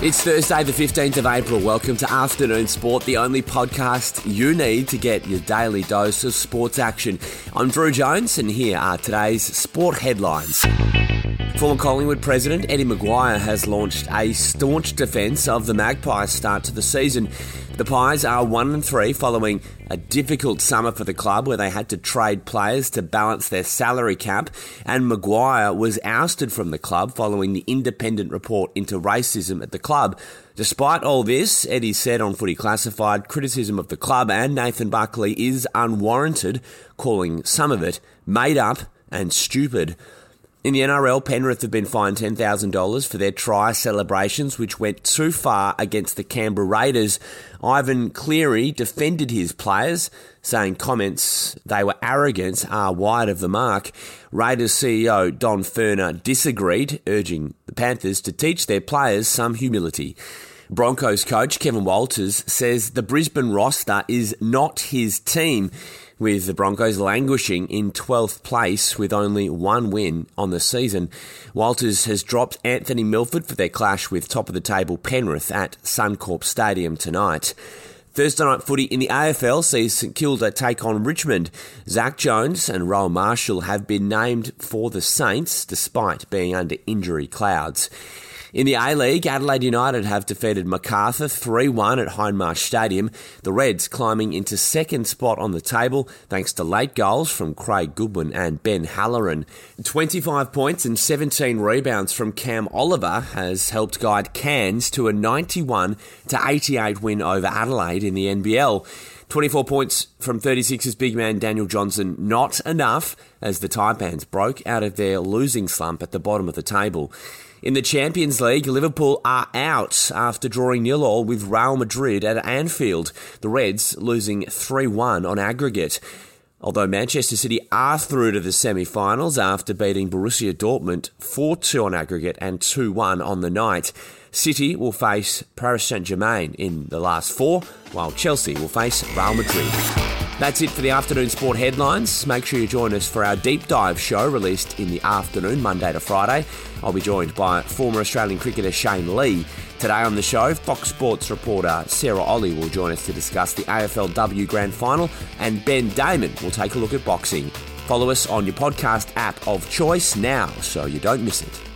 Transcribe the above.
It's Thursday, the 15th of April. Welcome to Afternoon Sport, the only podcast you need to get your daily dose of sports action. I'm Drew Jones, and here are today's sport headlines. Former Collingwood president Eddie McGuire has launched a staunch defence of the Magpies start to the season. The Pies are 1 and 3 following a difficult summer for the club where they had to trade players to balance their salary cap, and McGuire was ousted from the club following the independent report into racism at the club. Despite all this, Eddie said on Footy Classified criticism of the club and Nathan Buckley is unwarranted, calling some of it made up and stupid. In the NRL, Penrith have been fined $10,000 for their try celebrations, which went too far against the Canberra Raiders. Ivan Cleary defended his players, saying comments they were arrogant are wide of the mark. Raiders CEO Don Furner disagreed, urging the Panthers to teach their players some humility. Broncos coach Kevin Walters says the Brisbane roster is not his team with the Broncos languishing in 12th place with only one win on the season. Walters has dropped Anthony Milford for their clash with top of the table Penrith at Suncorp Stadium tonight. Thursday night footy in the AFL sees St Kilda take on Richmond. Zak Jones and Rowan Marshall have been named for the Saints despite being under injury clouds. In the A League, Adelaide United have defeated Macarthur 3 1 at Hindmarsh Stadium. The Reds climbing into second spot on the table thanks to late goals from Craig Goodwin and Ben Halloran. 25 points and 17 rebounds from Cam Oliver has helped guide Cairns to a 91 to 88 win over Adelaide in the NBL. 24 points from 36's big man Daniel Johnson, not enough as the Taipans broke out of their losing slump at the bottom of the table. In the Champions League, Liverpool are out after drawing nil all with Real Madrid at Anfield. The Reds losing 3 1 on aggregate. Although Manchester City are through to the semi finals after beating Borussia Dortmund 4 2 on aggregate and 2 1 on the night. City will face Paris Saint Germain in the last four, while Chelsea will face Real Madrid. That's it for the afternoon sport headlines. Make sure you join us for our deep dive show released in the afternoon, Monday to Friday. I'll be joined by former Australian cricketer Shane Lee. Today on the show, Fox Sports reporter Sarah Olle will join us to discuss the AFLW Grand Final, and Ben Damon will take a look at boxing. Follow us on your podcast app of choice now so you don't miss it.